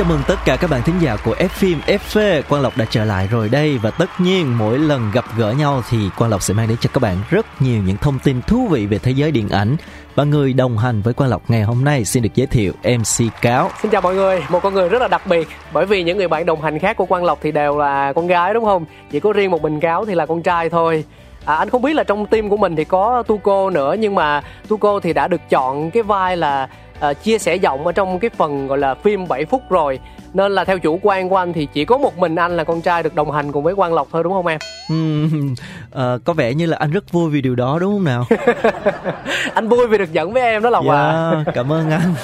chào mừng tất cả các bạn thính giả của F phim FV Quang Lộc đã trở lại rồi đây và tất nhiên mỗi lần gặp gỡ nhau thì Quang Lộc sẽ mang đến cho các bạn rất nhiều những thông tin thú vị về thế giới điện ảnh và người đồng hành với Quang Lộc ngày hôm nay xin được giới thiệu MC Cáo. Xin chào mọi người, một con người rất là đặc biệt bởi vì những người bạn đồng hành khác của Quang Lộc thì đều là con gái đúng không? Chỉ có riêng một mình Cáo thì là con trai thôi. À, anh không biết là trong team của mình thì có Tuco nữa nhưng mà Tuco thì đã được chọn cái vai là à, chia sẻ giọng ở trong cái phần gọi là phim 7 phút rồi nên là theo chủ quan của anh thì chỉ có một mình anh là con trai được đồng hành cùng với Quang Lộc thôi đúng không em? Ờ, có vẻ như là anh rất vui vì điều đó đúng không nào? anh vui vì được dẫn với em đó là quà. Dạ, cảm ơn anh.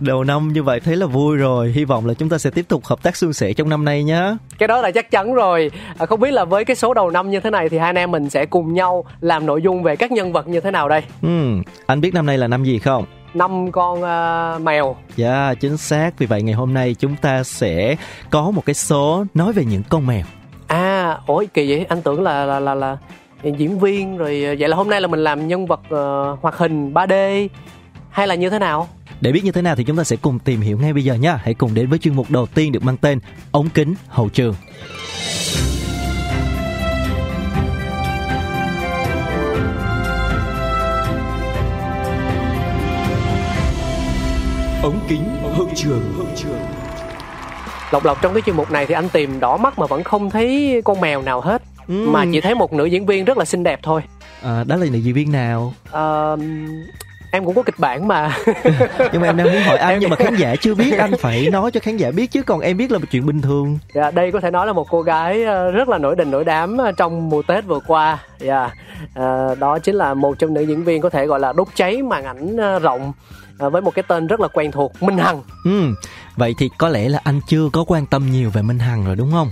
Đầu năm như vậy thấy là vui rồi. Hy vọng là chúng ta sẽ tiếp tục hợp tác suôn sẻ trong năm nay nhé. Cái đó là chắc chắn rồi. À, không biết là với cái số đầu năm như thế này thì hai anh em mình sẽ cùng nhau làm nội dung về các nhân vật như thế nào đây? Ừm, anh biết năm nay là năm gì không? Năm con uh, mèo Dạ, chính xác. Vì vậy ngày hôm nay chúng ta sẽ có một cái số nói về những con mèo. à ôi kỳ vậy anh tưởng là là là là diễn viên rồi ờ, vậy là hôm nay là mình làm nhân vật uh, hoạt hình 3D hay là như thế nào Để biết như thế nào thì chúng ta sẽ cùng tìm hiểu ngay bây giờ nhé. Hãy cùng đến với chuyên mục đầu tiên được mang tên Ống kính hậu trường. Ống kính hậu trường hậu trường lộc lộc trong cái chuyên mục này thì anh tìm đỏ mắt mà vẫn không thấy con mèo nào hết Ừm. mà chỉ thấy một nữ diễn viên rất là xinh đẹp thôi À, đó là nữ diễn viên nào? Ờ, em cũng có kịch bản mà Nhưng mà em đang muốn hỏi anh Em- nhưng mà khán giả chưa biết anh phải nói cho khán giả biết chứ còn em biết là một chuyện bình thường. Dạ, đây có thể nói là một cô gái ờ, rất là nổi đình nổi đám ờ, trong mùa Tết vừa qua. Dạ, ờ, đó chính là một trong nữ diễn viên có thể gọi là đốt cháy màn ảnh rộng với một cái tên rất là quen thuộc, Minh Hằng. Ừ, vậy thì có lẽ là anh chưa có quan tâm nhiều về Minh Hằng rồi đúng không?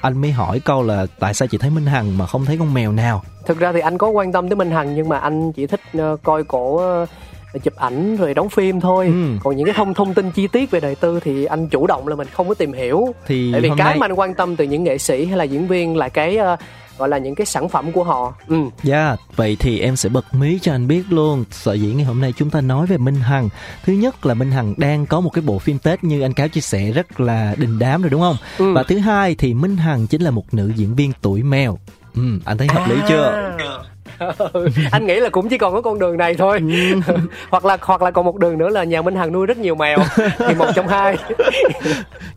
Anh mới hỏi câu là tại sao chỉ thấy Minh Hằng mà không thấy con mèo nào? Thực ra thì anh có quan tâm tới Minh Hằng nhưng mà anh chỉ thích ờ, coi cổ ờ, chụp ảnh rồi đóng phim thôi. Ừ. Còn những cái thông thông tin chi tiết về đời tư thì anh chủ động là mình không có tìm hiểu. Thì Tại vì cái nay mà anh quan tâm từ những nghệ sĩ hay là diễn viên là cái ờ, gọi là những cái sản phẩm của họ. Ừ. Dạ, vậy thì em sẽ bật mí cho anh biết luôn Sở dĩ ngày hôm nay chúng ta nói về Minh Hằng Thứ nhất là Minh Hằng đang có một cái bộ phim Tết như anh Cáo chia sẻ rất là đình đám rồi đúng không? Ừ. Và thứ hai thì Minh Hằng chính là một nữ diễn viên tuổi mèo Ừ, anh thấy hợp lý chưa? Ừ, anh nghĩ là cũng chỉ còn có con đường này thôi. Hoặc là hoặc là còn một đường nữa là nhà Minh Hằng nuôi rất nhiều mèo. Thì một trong hai.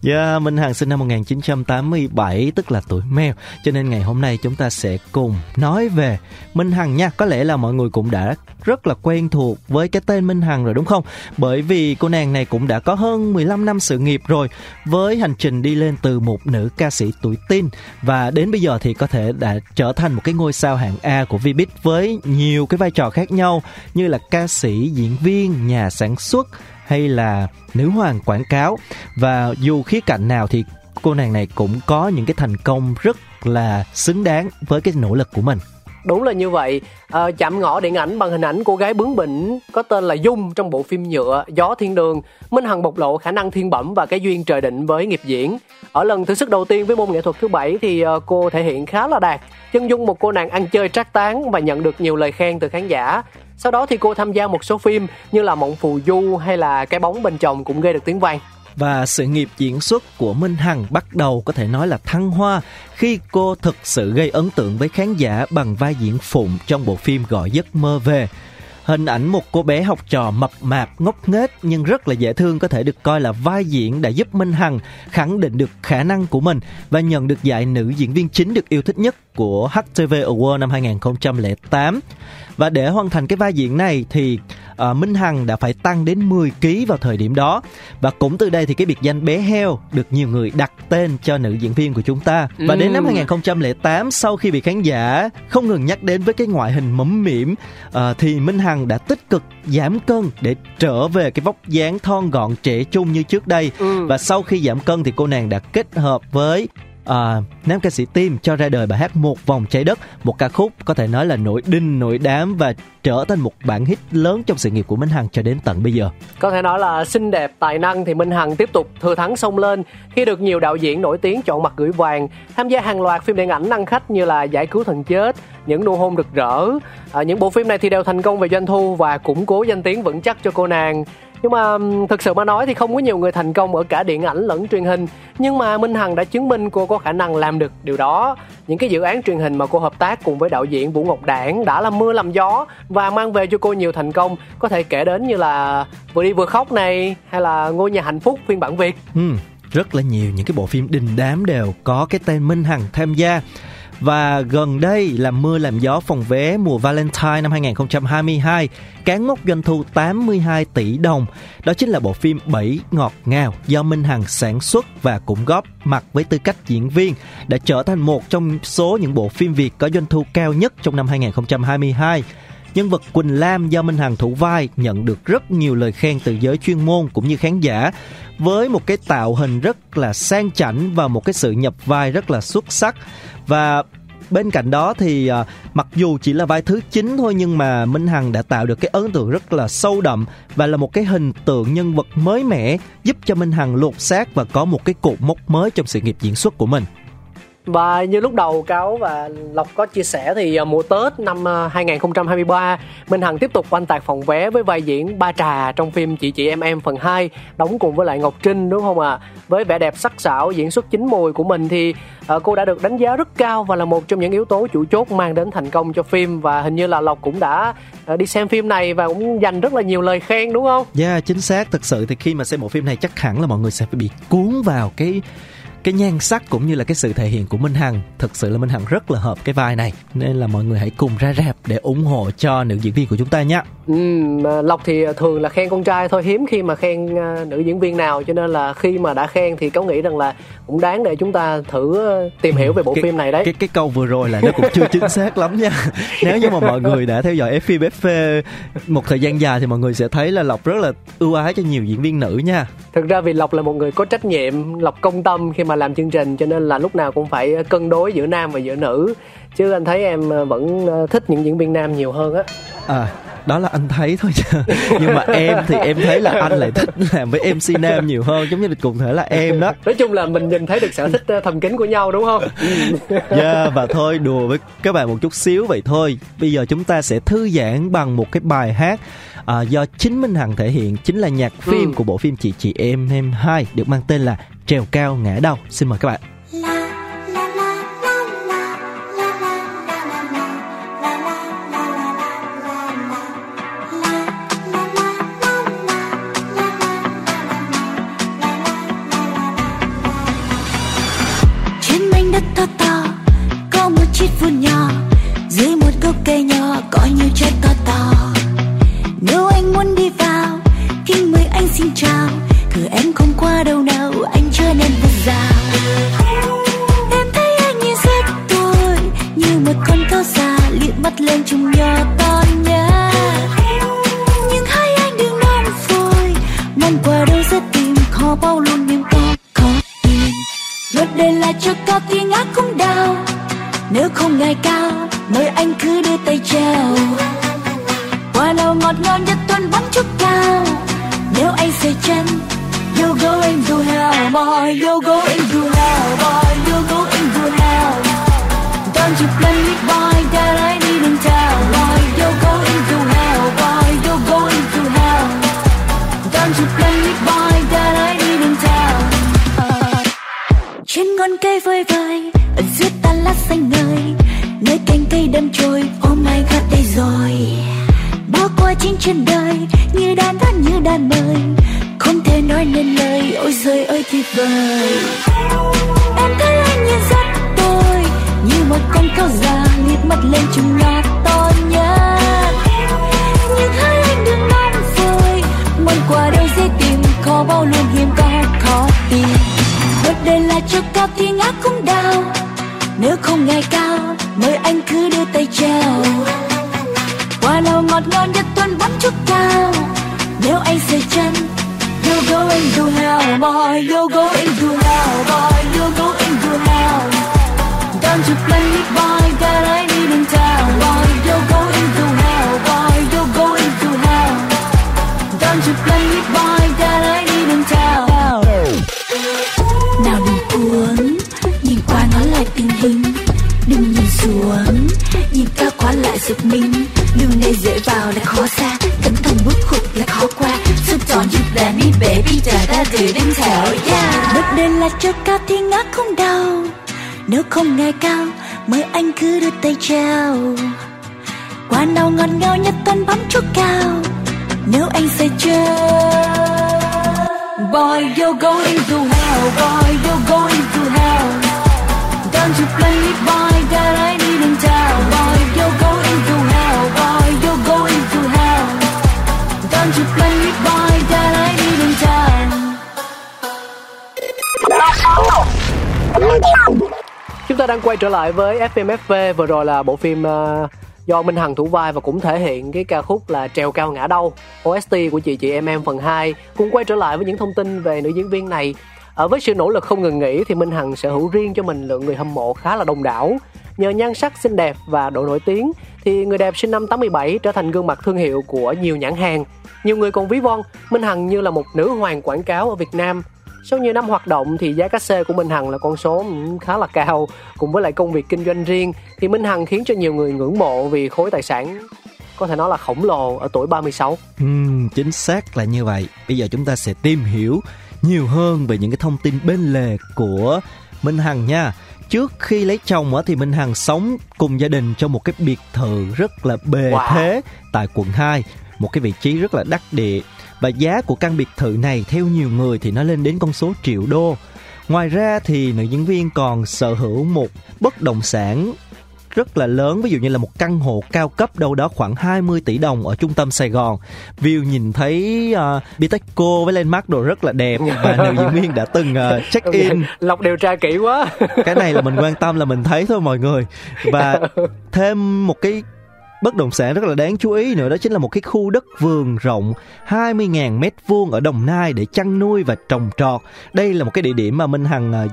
Dạ, Minh Hằng sinh năm 1987 tức là tuổi mèo. Cho nên ngày hôm nay chúng ta sẽ cùng nói về Minh Hằng nha. Có lẽ là mọi người cũng đã rất là quen thuộc với cái tên Minh Hằng rồi đúng không? Bởi vì cô nàng này cũng đã có hơn 15 năm sự nghiệp rồi Với hành trình đi lên từ một nữ ca sĩ tuổi teen. Và đến bây giờ thì có thể đã trở thành một cái ngôi sao hạng A của Vbiz với nhiều cái vai trò khác nhau Như là ca sĩ, diễn viên, nhà sản xuất hay là nữ hoàng quảng cáo. Và dù khía cạnh nào thì cô nàng này cũng có những cái thành công rất là xứng đáng với cái nỗ lực của mình đúng là như vậy. À, chạm ngõ điện ảnh bằng hình ảnh cô gái bướng bỉnh có tên là Dung trong bộ phim nhựa Gió Thiên Đường. Minh Hằng bộc lộ khả năng thiên bẩm và cái duyên trời định với nghiệp diễn. Ở lần thử sức đầu tiên với môn nghệ thuật thứ bảy thì ờ, cô thể hiện khá là đạt. Chân dung một cô nàng ăn chơi trác tán và nhận được nhiều lời khen từ khán giả. Sau đó thì cô tham gia một số phim như là Mộng Phù Du hay là Cái bóng bên chồng cũng gây được tiếng vang và sự nghiệp diễn xuất của Minh Hằng bắt đầu có thể nói là thăng hoa khi cô thực sự gây ấn tượng với khán giả bằng vai diễn phụng trong bộ phim Gọi giấc mơ về. Hình ảnh một cô bé học trò mập mạp, ngốc nghếch nhưng rất là dễ thương có thể được coi là vai diễn đã giúp Minh Hằng khẳng định được khả năng của mình và nhận được giải nữ diễn viên chính được yêu thích nhất của HTV Award năm 2008. Và để hoàn thành cái vai diễn này thì à, Minh Hằng đã phải tăng đến 10 kg vào thời điểm đó. Và cũng từ đây thì cái biệt danh bé heo được nhiều người đặt tên cho nữ diễn viên của chúng ta. Và đến năm 2008 sau khi bị khán giả không ngừng nhắc đến với cái ngoại hình mấm mỉm à, thì Minh Hằng đã tích cực giảm cân để trở về cái vóc dáng thon gọn trẻ trung như trước đây. Ừ. và sau khi giảm cân thì cô nàng đã kết hợp với à, nam ca sĩ Tim cho ra đời bài hát một vòng trái đất một ca khúc có thể nói là nổi đinh nổi đám và trở thành một bản hit lớn trong sự nghiệp của Minh Hằng cho đến tận bây giờ Có thể nói là xinh đẹp, tài năng thì Minh Hằng tiếp tục thừa thắng sông lên khi được nhiều đạo diễn nổi tiếng chọn mặt gửi vàng, tham gia hàng loạt phim điện ảnh năng khách như là Giải cứu thần chết, Những nụ hôn rực rỡ. À, những bộ phim này thì đều thành công về doanh thu và củng cố danh tiếng vững chắc cho cô nàng. Nhưng mà thực sự mà nói thì không có nhiều người thành công ở cả điện ảnh lẫn truyền hình. Nhưng mà Minh Hằng đã chứng minh cô có khả năng làm được điều đó. Những cái dự án truyền hình mà cô hợp tác cùng với đạo diễn Vũ Ngọc Đảng đã làm mưa làm gió Và mang về cho cô nhiều thành công Có thể kể đến như là Vừa đi vừa khóc này Hay là Ngôi nhà hạnh phúc phiên bản Việt. Ừ, rất là nhiều những cái bộ phim đình đám đều có cái tên Minh Hằng tham gia. Và gần đây là mưa làm gió phòng vé mùa Valentine năm 2022 cán mốc doanh thu 82 tỷ đồng. Đó chính là bộ phim Bảy ngọt ngào do Minh Hằng sản xuất và cũng góp mặt với tư cách diễn viên, đã trở thành một trong số những bộ phim Việt có doanh thu cao nhất trong năm 2022. Nhân vật Quỳnh Lam do Minh Hằng thủ vai nhận được rất nhiều lời khen từ giới chuyên môn cũng như khán giả, với một cái tạo hình rất là sang chảnh và một cái sự nhập vai rất là xuất sắc và bên cạnh đó thì à, mặc dù chỉ là vai thứ chín thôi nhưng mà Minh Hằng đã tạo được cái ấn tượng rất là sâu đậm và là một cái hình tượng nhân vật mới mẻ giúp cho Minh Hằng lột xác và có một cái cột mốc mới trong sự nghiệp diễn xuất của mình. Và như lúc đầu Cáo và Lộc có chia sẻ thì à, mùa Tết năm à, 2023 Minh Hằng tiếp tục oanh tạc phòng vé với vai diễn Ba Trà trong phim Chị Chị Em Em phần 2 Đóng cùng với lại Ngọc Trinh đúng không ạ? À? Với vẻ đẹp sắc sảo, diễn xuất chín mùi của mình thì à, cô đã được đánh giá rất cao Và là một trong những yếu tố chủ chốt mang đến thành công cho phim Và hình như là Lộc cũng đã đi xem phim này và cũng dành rất là nhiều lời khen đúng không? Yeah, Dạ, chính xác. Thực sự thì khi mà xem bộ phim này chắc hẳn là mọi người sẽ phải bị cuốn vào cái cái nhan sắc cũng như là cái sự thể hiện của Minh Hằng. Thực sự là Minh Hằng rất là hợp cái vai này. Nên là mọi người hãy cùng ra rạp để ủng hộ cho nữ diễn viên của chúng ta nhé. Ừ, Lộc thì thường là khen con trai thôi hiếm khi mà khen à, nữ diễn viên nào. Cho nên là khi mà đã khen thì có nghĩ rằng là cũng đáng để chúng ta thử ờ, tìm hiểu về bộ cái, phim này đấy. cái cái câu vừa rồi là nó cũng chưa chính xác lắm nha. Nếu như mà mọi người đã theo dõi phim FV một thời gian dài thì mọi người sẽ thấy là Lộc rất là ưu ái cho nhiều diễn viên nữ nha. Thực ra vì Lộc là một người có trách nhiệm Lộc công tâm khi mà làm chương trình cho nên là lúc nào cũng phải cân đối giữa nam và giữa nữ. Chứ anh thấy em ờ, vẫn thích những diễn viên nam nhiều hơn á. À đó là anh thấy thôi chứ nhưng mà em thì em thấy là anh lại thích làm với MC nam nhiều hơn giống như là cùng thể là em đó nói chung là mình nhìn thấy được sở thích ờ, thầm kín của nhau đúng không Yeah, và thôi đùa với các bạn một chút xíu vậy thôi. Bây giờ chúng ta sẽ thư giãn bằng một cái bài hát à, do chính Minh Hằng thể hiện, chính là nhạc phim Ừ. của bộ phim Chị Chị Em Em Hai được mang tên là Trèo Cao Ngã Đầu. Xin mời các bạn. Don't you blame me boy that I didn't tell boy going to hell. Boy going to hell. Don't you blame me boy that I didn't tell trên ngọn cây vơi vơi, ở dưới tàn lá xanh ngời. Nơi cành cây đâm trôi oh my god đây rồi. Bao qua trên đời, như đàn thắt như đàn mời. Không thể nói nên lời, ôi giời ơi tuyệt vời con cao già liếc mắt lên chúng là to nhất. Nhưng hai anh đừng mong rồi món quà đâu dễ tìm, khó bao luôn hiếm có khó tìm. Bớt đây là cho cao thì ngã cũng đau, nếu không ngày cao, mời anh cứ đưa tay chào quà lâu ngọt ngon nhất tuần bắn chút cao, nếu anh rời chân, you're going to hell, boy, you're going to hell, boy, you're going play boy that I boy, you're going to hell. Boy, you're going to hell. Play boy that I nào đừng cuốn, nhìn qua nói lại tình hình. Đừng nhìn xuống, nhìn cao quá lại giật mình. Đường này dễ vào là khó xa cẩn thận bước khục là khó qua. So don't you baby, chờ ta dự đến theo yeah. Bước đây là cho cao thì ngã không đau nếu không ngày cao mời anh cứ đưa tay trao quả nào ngọt ngào nhất toàn bấm chút cao nếu anh say chơi Boy, you're going to hell. Boy, you're going to hell. Don't you play it, boy that I need in town. Boy, you're going to hell. Boy, you're going to hell. Don't you play it, boy that I need in town. Chúng ta đang quay trở lại với FMFV vừa rồi là bộ phim uh, do Minh Hằng thủ vai và cũng thể hiện cái ca khúc là Trèo cao ngã đâu OST của chị chị em em phần 2 cùng quay trở lại với những thông tin về nữ diễn viên này. Ở với sự nỗ lực không ngừng nghỉ thì Minh Hằng sở hữu riêng cho mình lượng người hâm mộ khá là đông đảo. Nhờ nhan sắc xinh đẹp và độ nổi tiếng thì người đẹp sinh năm 87 trở thành gương mặt thương hiệu của nhiều nhãn hàng. Nhiều người còn ví von Minh Hằng như là một nữ hoàng quảng cáo ở Việt Nam sau nhiều năm hoạt động thì giá cát xê của Minh Hằng là con số cũng khá là cao cùng với lại công việc kinh doanh riêng thì Minh Hằng khiến cho nhiều người ngưỡng mộ vì khối tài sản có thể nói là khổng lồ ở tuổi 36. Ừm, chính xác là như vậy. Bây giờ chúng ta sẽ tìm hiểu nhiều hơn về những cái thông tin bên lề của Minh Hằng nha. Trước khi lấy chồng á thì Minh Hằng sống cùng gia đình trong một cái biệt thự rất là bề Wow. thế tại quận 2, một cái vị trí rất là đắc địa. Và giá của căn biệt thự này theo nhiều người thì nó lên đến con số triệu đô. Ngoài ra thì nữ diễn viên còn sở hữu một bất động sản rất là lớn ví dụ như là một căn hộ cao cấp đâu đó khoảng 20 tỷ đồng ở trung tâm Sài Gòn. View nhìn thấy uh, Bitexco với landmark đồ rất là đẹp. Và nữ diễn viên đã từng uh, check in. Lọc điều tra kỹ quá. cái này là mình quan tâm là mình thấy thôi mọi người. Và thêm một cái bất động sản rất là đáng chú ý nữa đó chính là một cái khu đất vườn rộng 20.000 mét vuông ở Đồng Nai để chăn nuôi và trồng trọt. Đây là một cái địa điểm mà Minh Hằng à,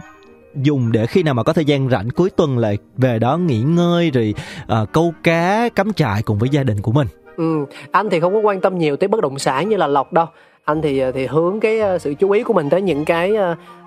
dùng để khi nào mà có thời gian rảnh cuối tuần lại về đó nghỉ ngơi rồi uh, câu cá cắm trại cùng với gia đình của mình. Ừ, anh thì không có quan tâm nhiều tới bất động sản như là Lộc đâu. Anh thì à, thì hướng cái sự chú ý của mình tới những cái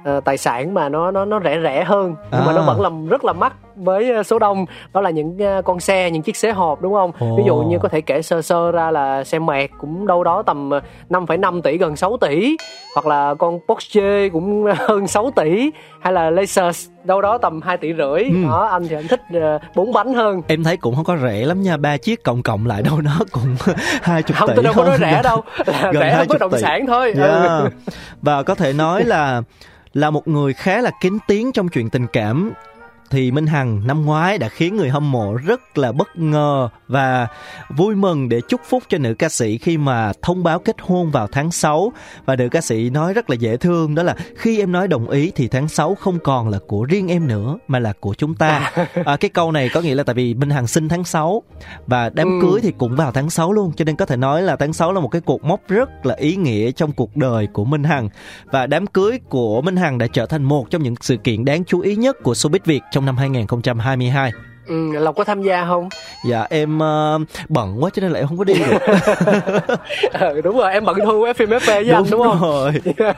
ờ, tài sản mà nó nó nó rẻ rẻ hơn nhưng mà À. nó vẫn làm rất là mắc với ờ, số đông đó là những ờ, con xe những chiếc xế hộp đúng không Ồ. ví dụ như có thể kể sơ sơ ra là xe mẹt cũng đâu đó tầm ờ, 5,5 tỷ gần 6 tỷ hoặc là con Porsche cũng hơn 6 tỷ hay là Lexus đâu đó tầm 2 tỷ rưỡi Ừ. đó anh thì anh thích bốn bánh hơn Em thấy cũng không có rẻ lắm nha, ba chiếc cộng cộng lại đâu đó cũng 20 không tỷ. tôi đâu có nói rẻ đâu là Gần rẻ hơn 20 bất động tỷ. sản thôi Yeah. Ừ. Và có thể nói là là một người khá là kín tiếng trong chuyện tình cảm thì Minh Hằng năm ngoái đã khiến người hâm mộ rất là bất ngờ và vui mừng để chúc phúc cho nữ ca sĩ khi mà thông báo kết hôn vào tháng 6 và nữ ca sĩ nói rất là dễ thương đó là khi em nói đồng ý thì tháng 6 không còn là của riêng em nữa mà là của chúng ta. À, cái câu này có nghĩa là tại vì Minh Hằng sinh tháng 6 và đám Ừ. cưới thì cũng vào tháng 6 luôn cho nên có thể nói là tháng 6 là một cái cột mốc rất là ý nghĩa trong cuộc đời của Minh Hằng và đám cưới của Minh Hằng đã trở thành một trong những sự kiện đáng chú ý nhất của showbiz Việt trong năm 2022. Ừ, Lộc có tham gia không? Dạ em ờ, bận quá cho nên là em không có đi được. ừ, đúng rồi, em bận thu FMFP với anh đúng không? rồi.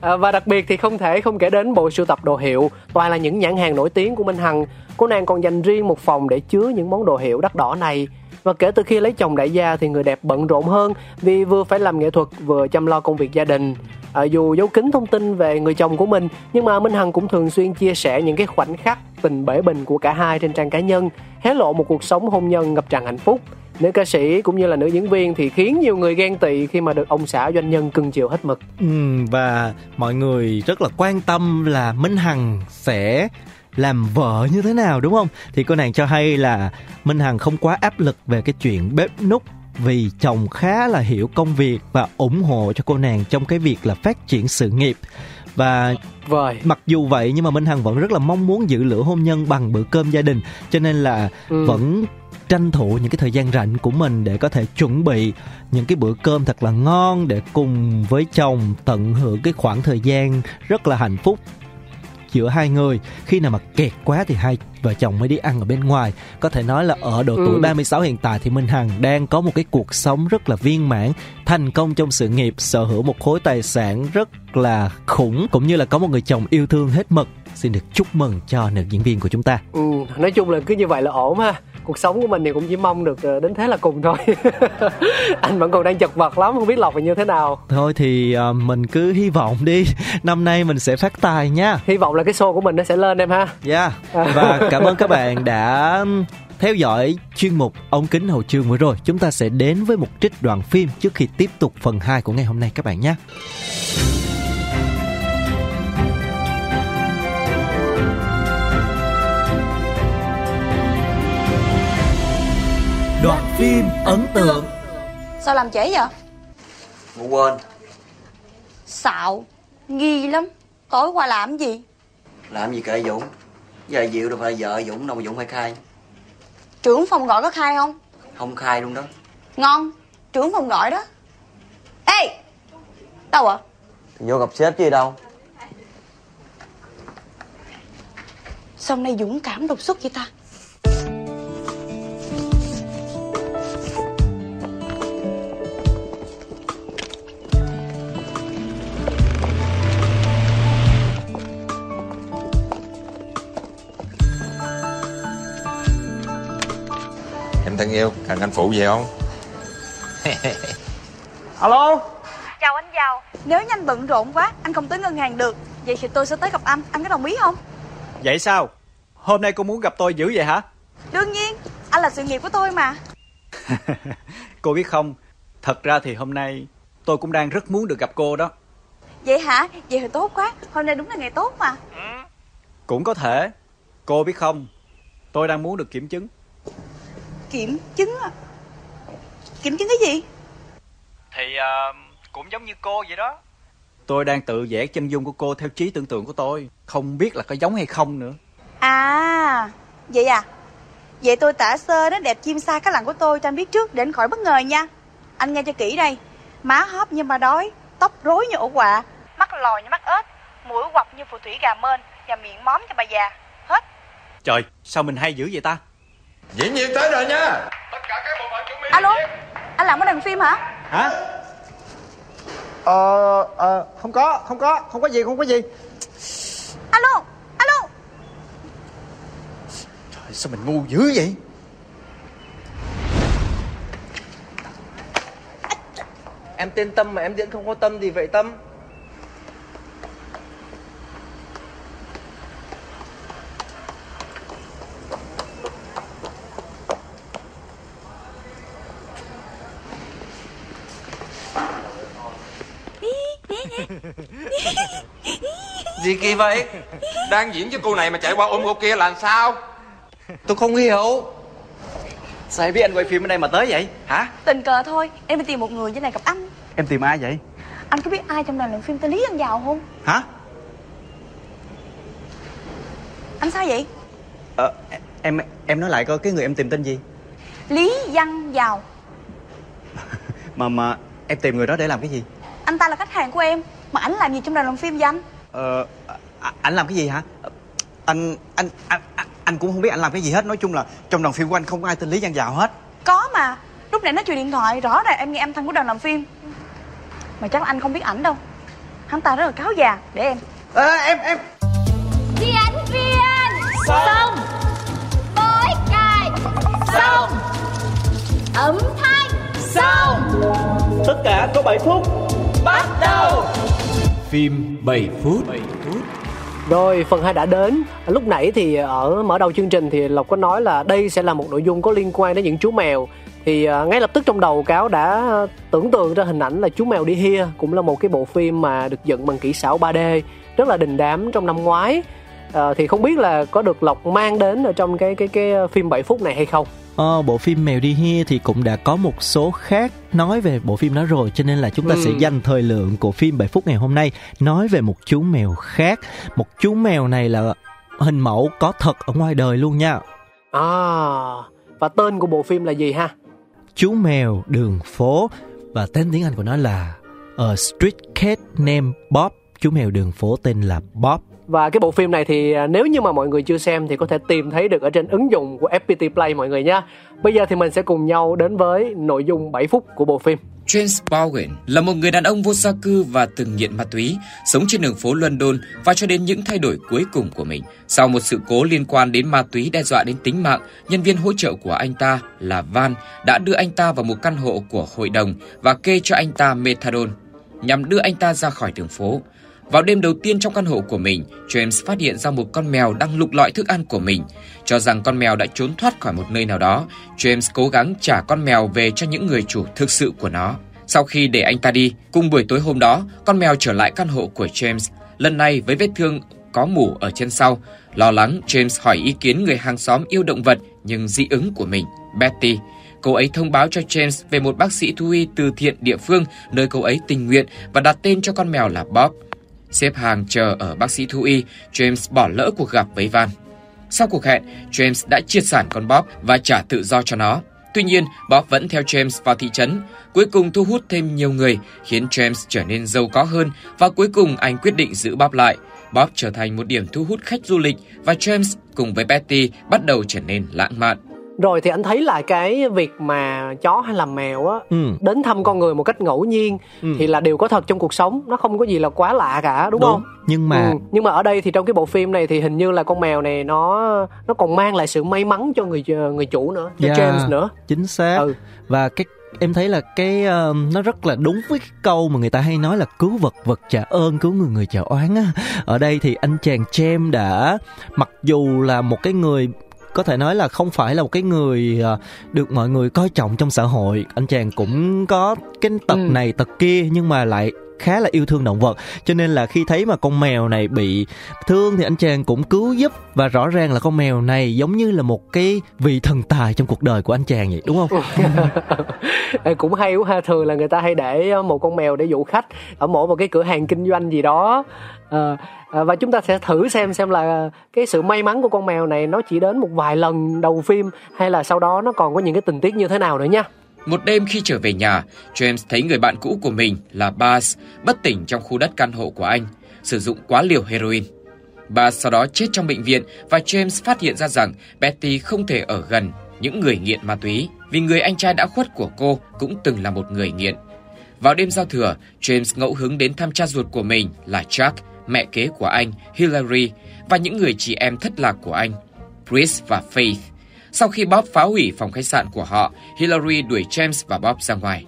à, và đặc biệt thì không thể không kể đến bộ sưu tập đồ hiệu toàn là những nhãn hàng nổi tiếng của Minh Hằng. Cô nàng còn dành riêng một phòng để chứa những món đồ hiệu đắt đỏ này. Và kể từ khi lấy chồng đại gia thì người đẹp bận rộn hơn vì vừa phải làm nghệ thuật vừa chăm lo công việc gia đình. À, dù giấu kín thông tin về người chồng của mình nhưng mà Minh Hằng cũng thường xuyên chia sẻ những cái khoảnh khắc tình bể bình của cả hai trên trang cá nhân, hé lộ một cuộc sống hôn nhân ngập tràn hạnh phúc. Nữ ca sĩ cũng như là nữ diễn viên thì khiến nhiều người ghen tị khi mà được ông xã doanh nhân cưng chiều hết mực. Ừ, và mọi người rất là quan tâm là Minh Hằng sẽ làm vợ như thế nào đúng không? Thì cô nàng cho hay là Minh Hằng không quá áp lực về cái chuyện bếp núc vì chồng khá là hiểu công việc và ủng hộ cho cô nàng trong cái việc là phát triển sự nghiệp. và vời mặc dù vậy nhưng mà minh hằng vẫn rất là mong muốn giữ lửa hôn nhân bằng bữa cơm gia đình cho nên là Ừ. vẫn tranh thủ những cái thời gian rảnh của mình để có thể chuẩn bị những cái bữa cơm thật là ngon để cùng với chồng tận hưởng cái khoảng thời gian rất là hạnh phúc giữa hai người. Khi nào mà kẹt quá thì hai vợ chồng mới đi ăn ở bên ngoài. Có thể nói là ở độ Ừ. tuổi 36 hiện tại thì Minh Hằng đang có một cái cuộc sống rất là viên mãn thành công trong sự nghiệp sở hữu một khối tài sản rất là khủng cũng như là có một người chồng yêu thương hết mực. Xin được chúc mừng cho nữ diễn viên của chúng ta. Ừ, nói chung là cứ như vậy là ổn ha cuộc sống của mình thì cũng chỉ mong được ờ, đến thế là cùng thôi anh vẫn còn đang chật vật lắm không biết lọc là như thế nào thôi thì ờ, mình cứ hy vọng đi năm nay mình sẽ phát tài nha hy vọng là cái show của mình nó sẽ lên em ha Yeah. Và cảm ơn các bạn đã theo dõi chuyên mục ống kính hậu trường vừa rồi. Chúng ta sẽ đến với một trích đoạn phim trước khi tiếp tục phần 2 của ngày hôm nay các bạn nhé. Đoạn phim ấn tượng. Sao làm trễ vậy? Ngủ quên. Xạo Nghi lắm. Tối qua làm gì? Làm gì kệ Dũng? Giờ Diệu đâu phải vợ Dũng đâu mà Dũng phải khai. Trưởng phòng gọi có khai không? Không khai luôn đó. Ngon Trưởng phòng gọi đó. Ê! Đâu ạ? Vô gặp sếp chứ đâu. Sao hôm nay dũng cảm đột xuất vậy ta yêu, cần anh phụ gì không? Alo? Chào anh giàu Nếu như anh bận rộn quá Anh không tới ngân hàng được. Vậy thì tôi sẽ tới gặp anh. Anh có đồng ý không? Vậy sao? Hôm nay cô muốn gặp tôi dữ vậy hả? Đương nhiên. Anh là sự nghiệp của tôi mà. Cô biết không? Thật ra thì hôm nay Tôi cũng đang rất muốn được gặp cô đó. Vậy hả? Vậy thì tốt quá. Hôm nay đúng là ngày tốt mà. Cũng có thể. Cô biết không? Tôi đang muốn được kiểm chứng Kiểm chứng Kiểm chứng cái gì? Thì cũng giống như cô vậy đó. Tôi đang tự vẽ chân dung của cô theo trí tưởng tượng của tôi. Không biết là có giống hay không nữa. À Vậy à? Vậy tôi tả sơ đó đẹp chim sa cái lặng của tôi cho anh biết trước để anh khỏi bất ngờ nha. Anh nghe cho kỹ đây. Má hóp như ma đói Tóc rối như ổ quạ Mắt lòi như mắt ếch Mũi quặp như phù thủy gà mên Và miệng móm cho bà già. Hết. Trời sao mình hay dữ vậy ta Diễn viên tới rồi nha. Alo? Anh làm ở đoàn phim hả? Hả? Ờ, ờ, không có, không có, không có gì, không có gì. Alo? Alo? Trời, Sao mình ngu dữ vậy? Em tên Tâm mà em diễn không có tâm gì vậy Tâm Gì kỳ vậy? Đang diễn với cô này mà chạy qua ôm cô kia là làm sao? Tôi không hiểu. Sao em biết anh quay phim ở đây mà tới vậy? Hả? Tình cờ thôi Em đi tìm một người trên này gặp anh. Em tìm ai vậy? Anh có biết ai trong đoàn làm phim tên Lý Anh Giàu không? Hả? Anh sao vậy? Ờ, Em em nói lại coi cái người em tìm tên gì? Lý Văn Giàu. Mà mà em tìm người đó để làm cái gì? Anh ta là khách hàng của em Mà ảnh làm gì trong đoàn làm phim vậy anh Ờ, à, anh làm cái gì hả? Anh, anh, anh, anh, cũng không biết anh làm cái gì hết. Nói chung là trong đoàn phim của anh không có ai tên Lý Văn Giàu hết. Có mà. Lúc nãy nói chuyện điện thoại Rõ ràng em nghe âm thanh của đoàn làm phim. Mà chắc là anh không biết ảnh đâu. Hắn ta rất là cáo già. Để em. À, Em, em. Diễn viên Xong. Bói cài. Xong. Âm thanh. Xong. Tất cả có 7 phút. Bắt đầu Phim 7 phút. Rồi, phần 2 đã đến. Lúc nãy thì ở mở đầu chương trình thì Lộc có nói là đây sẽ là một nội dung có liên quan đến những chú mèo. Thì à, ngay lập tức trong đầu cáo đã tưởng tượng ra hình ảnh là chú mèo đi hia Cũng là một cái bộ phim mà được dựng bằng kỹ xảo 3D Rất là đình đám trong năm ngoái à, thì không biết là có được lộc mang đến ở trong cái cái cái phim 7 phút này hay không Ờ, bộ phim Mèo đi hia thì cũng đã có một số khác nói về bộ phim đó rồi cho nên là chúng ta ừ. sẽ dành thời lượng của phim 7 phút ngày hôm nay nói về một chú mèo khác. Một chú mèo này là hình mẫu có thật ở ngoài đời luôn nha. À, và tên của bộ phim là gì ha? Chú mèo đường phố và tên tiếng Anh của nó là A Street Cat Named Bob. Chú mèo đường phố tên là Bob và cái bộ phim này thì à, nếu như mà mọi người chưa xem thì có thể tìm thấy được ở trên ứng dụng của FPT Play mọi người nha. Bây giờ thì mình sẽ cùng nhau đến với nội dung 7 phút của bộ phim. James Bowen là một người đàn ông vô gia cư và từng nghiện ma túy, sống trên đường phố London và cho đến những thay đổi cuối cùng của mình. Sau một sự cố liên quan đến ma túy đe dọa đến tính mạng, nhân viên hỗ trợ của anh ta là Van đã đưa anh ta vào một căn hộ của hội đồng và kê cho anh ta methadone nhằm đưa anh ta ra khỏi đường phố. Vào đêm đầu tiên trong căn hộ của mình, James phát hiện ra một con mèo đang lục lọi thức ăn của mình. Cho rằng con mèo đã trốn thoát khỏi một nơi nào đó, James cố gắng trả con mèo về cho những người chủ thực sự của nó. Sau khi để anh ta đi, cùng buổi tối hôm đó, con mèo trở lại căn hộ của James, lần này với vết thương có mủ ở chân sau. Lo lắng, James hỏi ý kiến người hàng xóm yêu động vật nhưng dị ứng của mình, Betty. Cô ấy thông báo cho James về một bác sĩ thú y từ thiện địa phương nơi cô ấy tình nguyện và đặt tên cho con mèo là Bob. Xếp hàng chờ ở bác sĩ thú y, James bỏ lỡ cuộc gặp với Van. Sau cuộc hẹn, James đã triệt sản con Bob và trả tự do cho nó. Tuy nhiên, Bob vẫn theo James vào thị trấn, cuối cùng thu hút thêm nhiều người, khiến James trở nên giàu có hơn và cuối cùng anh quyết định giữ Bob lại. Bob trở thành một điểm thu hút khách du lịch và James cùng với Betty bắt đầu trở nên lãng mạn rồi thì anh thấy là cái việc mà chó hay là mèo á ừ. đến thăm con người một cách ngẫu nhiên ừ. thì là điều có thật trong cuộc sống nó không có gì là quá lạ cả đúng, đúng. không nhưng mà ừ. nhưng mà ở đây thì trong cái bộ phim này thì hình như là con mèo này nó nó còn mang lại sự may mắn cho người người chủ nữa cho yeah, James nữa chính xác ừ. và cái em thấy là cái uh, nó rất là đúng với cái câu mà người ta hay nói là cứu vật vật trả ơn cứu người người trả oán á ở đây thì anh chàng James đã mặc dù là một cái người có thể nói là không phải là một cái người à, được mọi người coi trọng trong xã hội anh chàng cũng có cái tật ừ. này tật kia nhưng mà lại khá là yêu thương động vật. Cho nên là khi thấy mà con mèo này bị thương thì anh chàng cũng cứu giúp. Và rõ ràng là con mèo này giống như là một cái vị thần tài trong cuộc đời của anh chàng vậy đúng không? Cũng hay quá ha. Thường là người ta hay để ờ, một con mèo để dụ khách ở mỗi một cái cửa hàng kinh doanh gì đó. À, và chúng ta sẽ thử xem xem là cái sự may mắn của con mèo này nó chỉ đến một vài lần đầu phim hay là sau đó nó còn có những cái tình tiết như thế nào nữa nha một đêm khi trở về nhà, James thấy người bạn cũ của mình là Bass bất tỉnh trong khu đất căn hộ của anh, sử dụng quá liều heroin. Bass sau đó chết trong bệnh viện và James phát hiện ra rằng Betty không thể ở gần những người nghiện ma túy vì người anh trai đã khuất của cô cũng từng là một người nghiện. Vào đêm giao thừa, James ngẫu hứng đến thăm cha ruột của mình là Chuck, mẹ kế của anh, Hillary và những người chị em thất lạc của anh, Chris và Faith. Sau khi Bob phá hủy phòng khách sạn của họ, Hillary đuổi James và Bob ra ngoài.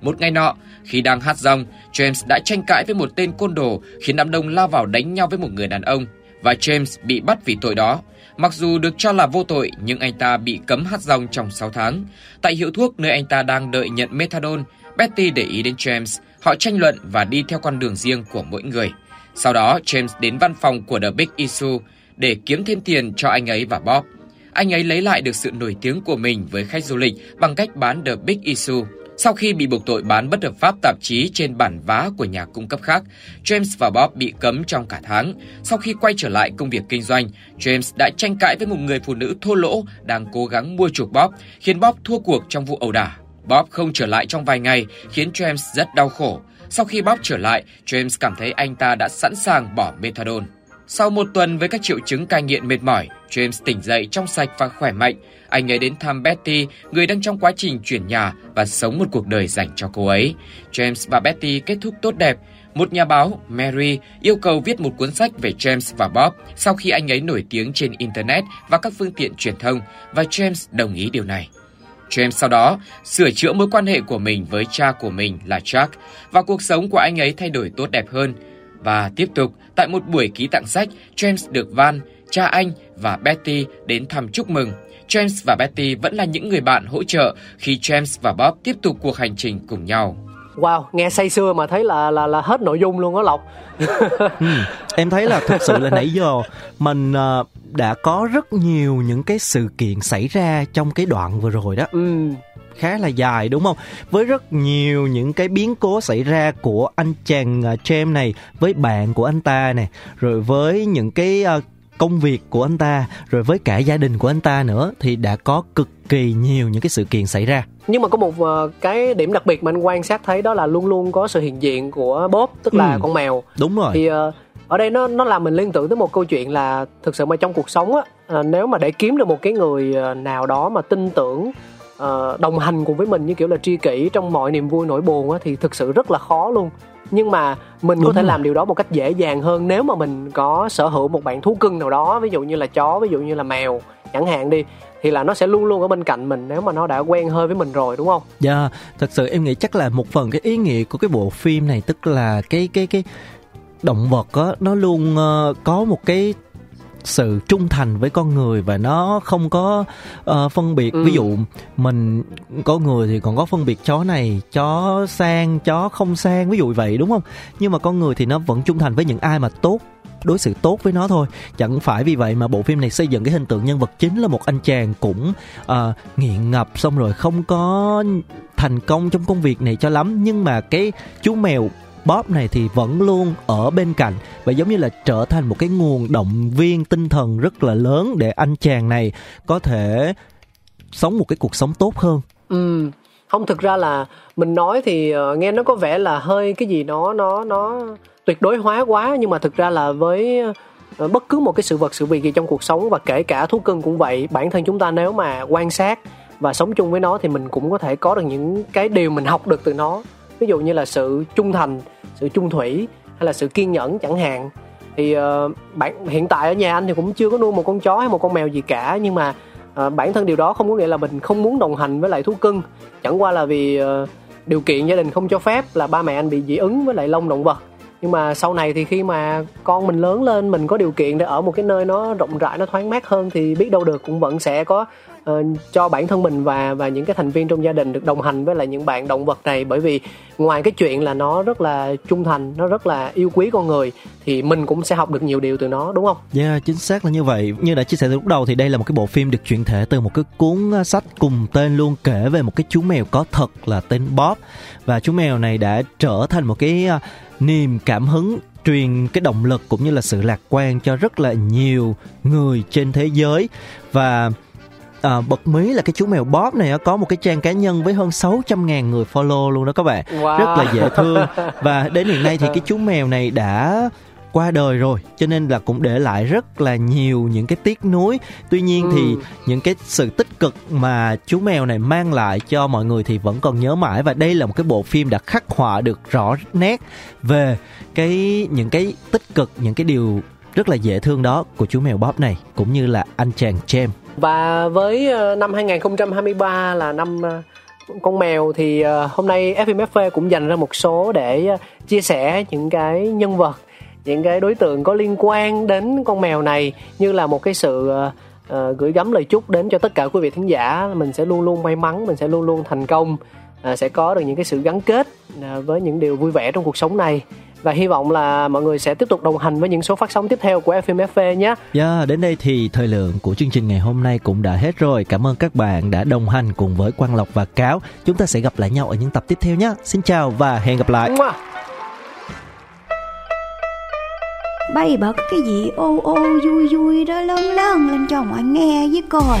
Một ngày nọ, khi đang hát rong, James đã tranh cãi với một tên côn đồ khiến đám đông lao vào đánh nhau với một người đàn ông và James bị bắt vì tội đó. Mặc dù được cho là vô tội nhưng anh ta bị cấm hát rong trong 6 tháng. Tại hiệu thuốc nơi anh ta đang đợi nhận methadone, Betty để ý đến James. Họ tranh luận và đi theo con đường riêng của mỗi người. Sau đó, James đến văn phòng của The Big Issue để kiếm thêm tiền cho anh ấy và Bob anh ấy lấy lại được sự nổi tiếng của mình với khách du lịch bằng cách bán The Big Issue. Sau khi bị buộc tội bán bất hợp pháp tạp chí trên bản vá của nhà cung cấp khác, James và Bob bị cấm trong cả tháng. Sau khi quay trở lại công việc kinh doanh, James đã tranh cãi với một người phụ nữ thô lỗ đang cố gắng mua chuộc Bob, khiến Bob thua cuộc trong vụ ẩu đả. Bob không trở lại trong vài ngày, khiến James rất đau khổ. Sau khi Bob trở lại, James cảm thấy anh ta đã sẵn sàng bỏ methadone. Sau một tuần với các triệu chứng cai nghiện mệt mỏi, James tỉnh dậy trong sạch và khỏe mạnh. Anh ấy đến thăm Betty, người đang trong quá trình chuyển nhà và sống một cuộc đời dành cho cô ấy. James và Betty kết thúc tốt đẹp. Một nhà báo, Mary, yêu cầu viết một cuốn sách về James và Bob sau khi anh ấy nổi tiếng trên Internet và các phương tiện truyền thông, và James đồng ý điều này. James sau đó sửa chữa mối quan hệ của mình với cha của mình là Chuck và cuộc sống của anh ấy thay đổi tốt đẹp hơn. Và tiếp tục, tại một buổi ký tặng sách, James được Van, cha anh và Betty đến thăm chúc mừng. James và Betty vẫn là những người bạn hỗ trợ khi James và Bob tiếp tục cuộc hành trình cùng nhau. Wow, nghe say sưa mà thấy là là là hết nội dung luôn á Lộc. ừ, em thấy là thực sự là nãy giờ mình uh, đã có rất nhiều những cái sự kiện xảy ra trong cái đoạn vừa rồi đó. Ừ khá là dài đúng không? Với rất nhiều những cái biến cố xảy ra của anh chàng uh, James này với bạn của anh ta này, rồi với những cái uh, công việc của anh ta rồi với cả gia đình của anh ta nữa thì đã có cực kỳ nhiều những cái sự kiện xảy ra nhưng mà có một uh, cái điểm đặc biệt mà anh quan sát thấy đó là luôn luôn có sự hiện diện của Bob tức là ừ. con mèo đúng rồi thì ở đây nó nó làm mình liên tưởng tới một câu chuyện là thực sự mà trong cuộc sống á nếu mà để kiếm được một cái người nào đó mà tin tưởng uh, đồng hành cùng với mình như kiểu là tri kỷ trong mọi niềm vui nỗi buồn á thì thực sự rất là khó luôn nhưng mà mình Đúng có thể rồi. làm điều đó một cách dễ dàng hơn nếu mà mình có sở hữu một bạn thú cưng nào đó ví dụ như là chó ví dụ như là mèo chẳng hạn đi thì là nó sẽ luôn luôn ở bên cạnh mình nếu mà nó đã quen hơi với mình rồi đúng không? Dạ, yeah, thật sự em nghĩ chắc là một phần cái ý nghĩa của cái bộ phim này tức là cái cái cái động vật á nó luôn uh, có một cái sự trung thành với con người và nó không có uh, phân biệt. Ừ. ví dụ mình có người thì còn có phân biệt chó này chó sang chó không sang ví dụ vậy đúng không? Nhưng mà con người thì nó vẫn trung thành với những ai mà tốt đối xử tốt với nó thôi. Chẳng phải vì vậy mà bộ phim này xây dựng cái hình tượng nhân vật chính là một anh chàng cũng uh, nghiện ngập xong rồi không có thành công trong công việc này cho lắm. Nhưng mà cái chú mèo Bob này thì vẫn luôn ở bên cạnh và giống như là trở thành một cái nguồn động viên tinh thần rất là lớn để anh chàng này có thể sống một cái cuộc sống tốt hơn. Ừ, không thực ra là mình nói thì ờ, nghe nó có vẻ là hơi cái gì nó nó nó tuyệt đối hóa quá nhưng mà thực ra là với ờ, bất cứ một cái sự vật sự việc gì trong cuộc sống và kể cả thú cưng cũng vậy bản thân chúng ta nếu mà quan sát và sống chung với nó thì mình cũng có thể có được những cái điều mình học được từ nó ví dụ như là sự trung thành sự chung thủy hay là sự kiên nhẫn chẳng hạn. Thì uh, bạn hiện tại ở nhà anh thì cũng chưa có nuôi một con chó hay một con mèo gì cả nhưng mà uh, bản thân điều đó không có nghĩa là mình không muốn đồng hành với lại thú cưng. Chẳng qua là vì uh, điều kiện gia đình không cho phép là ba mẹ anh bị dị ứng với lại lông động vật. Nhưng mà sau này thì khi mà con mình lớn lên mình có điều kiện để ở một cái nơi nó rộng rãi nó thoáng mát hơn thì biết đâu được cũng vẫn sẽ có uh, cho bản thân mình và và những cái thành viên trong gia đình được đồng hành với lại những bạn động vật này bởi vì ngoài cái chuyện là nó rất là trung thành nó rất là yêu quý con người thì mình cũng sẽ học được nhiều điều từ nó đúng không? Dạ yeah, chính xác là như vậy. Như đã chia sẻ từ lúc đầu thì đây là một cái bộ phim được chuyển thể từ một cái cuốn à, sách cùng tên luôn kể về một cái chú mèo có thật là tên Bob và chú mèo này đã trở thành một cái à, niềm cảm hứng truyền cái động lực cũng như là sự lạc quan cho rất là nhiều người trên thế giới và à, bật mí là cái chú mèo Bob này có một cái trang cá nhân với hơn 600 ngàn người follow luôn đó các bạn. Wow. rất là dễ thương. Và đến hiện nay thì cái chú mèo này đã qua đời rồi cho nên là cũng để lại rất là nhiều những cái tiếc nuối. Tuy nhiên ừ. thì những cái sự tích cực mà chú mèo này mang lại cho mọi người thì vẫn còn nhớ mãi. Và đây là một cái bộ phim đã khắc họa được rõ nét về cái những cái tích cực những cái điều rất là dễ thương đó của chú mèo Bob này cũng như là anh chàng James và với ờ, năm 2023 là năm ờ, con mèo thì ờ, hôm nay FMFV cũng dành ra một số để chia sẻ những cái nhân vật những cái đối tượng có liên quan đến con mèo này như là một cái sự uh, gửi gắm lời chúc đến cho tất cả quý vị thính giả. Mình sẽ luôn luôn may mắn mình sẽ luôn luôn thành công uh, sẽ có được những cái sự gắn kết uh, với những điều vui vẻ trong cuộc sống này và hy vọng là mọi người sẽ tiếp tục đồng hành với những số phát sóng tiếp theo của FM FV nhé. Yeah, đến đây thì thời lượng của chương trình ngày hôm nay cũng đã hết rồi. Cảm ơn các bạn đã đồng hành cùng với Quang Lộc và Cáo. Chúng ta sẽ gặp lại nhau ở những tập tiếp theo nhé. Xin chào và hẹn gặp lại. Bay bật cái gì ô ô vui vui đó lớn lớn lên cho mọi nghe với coi.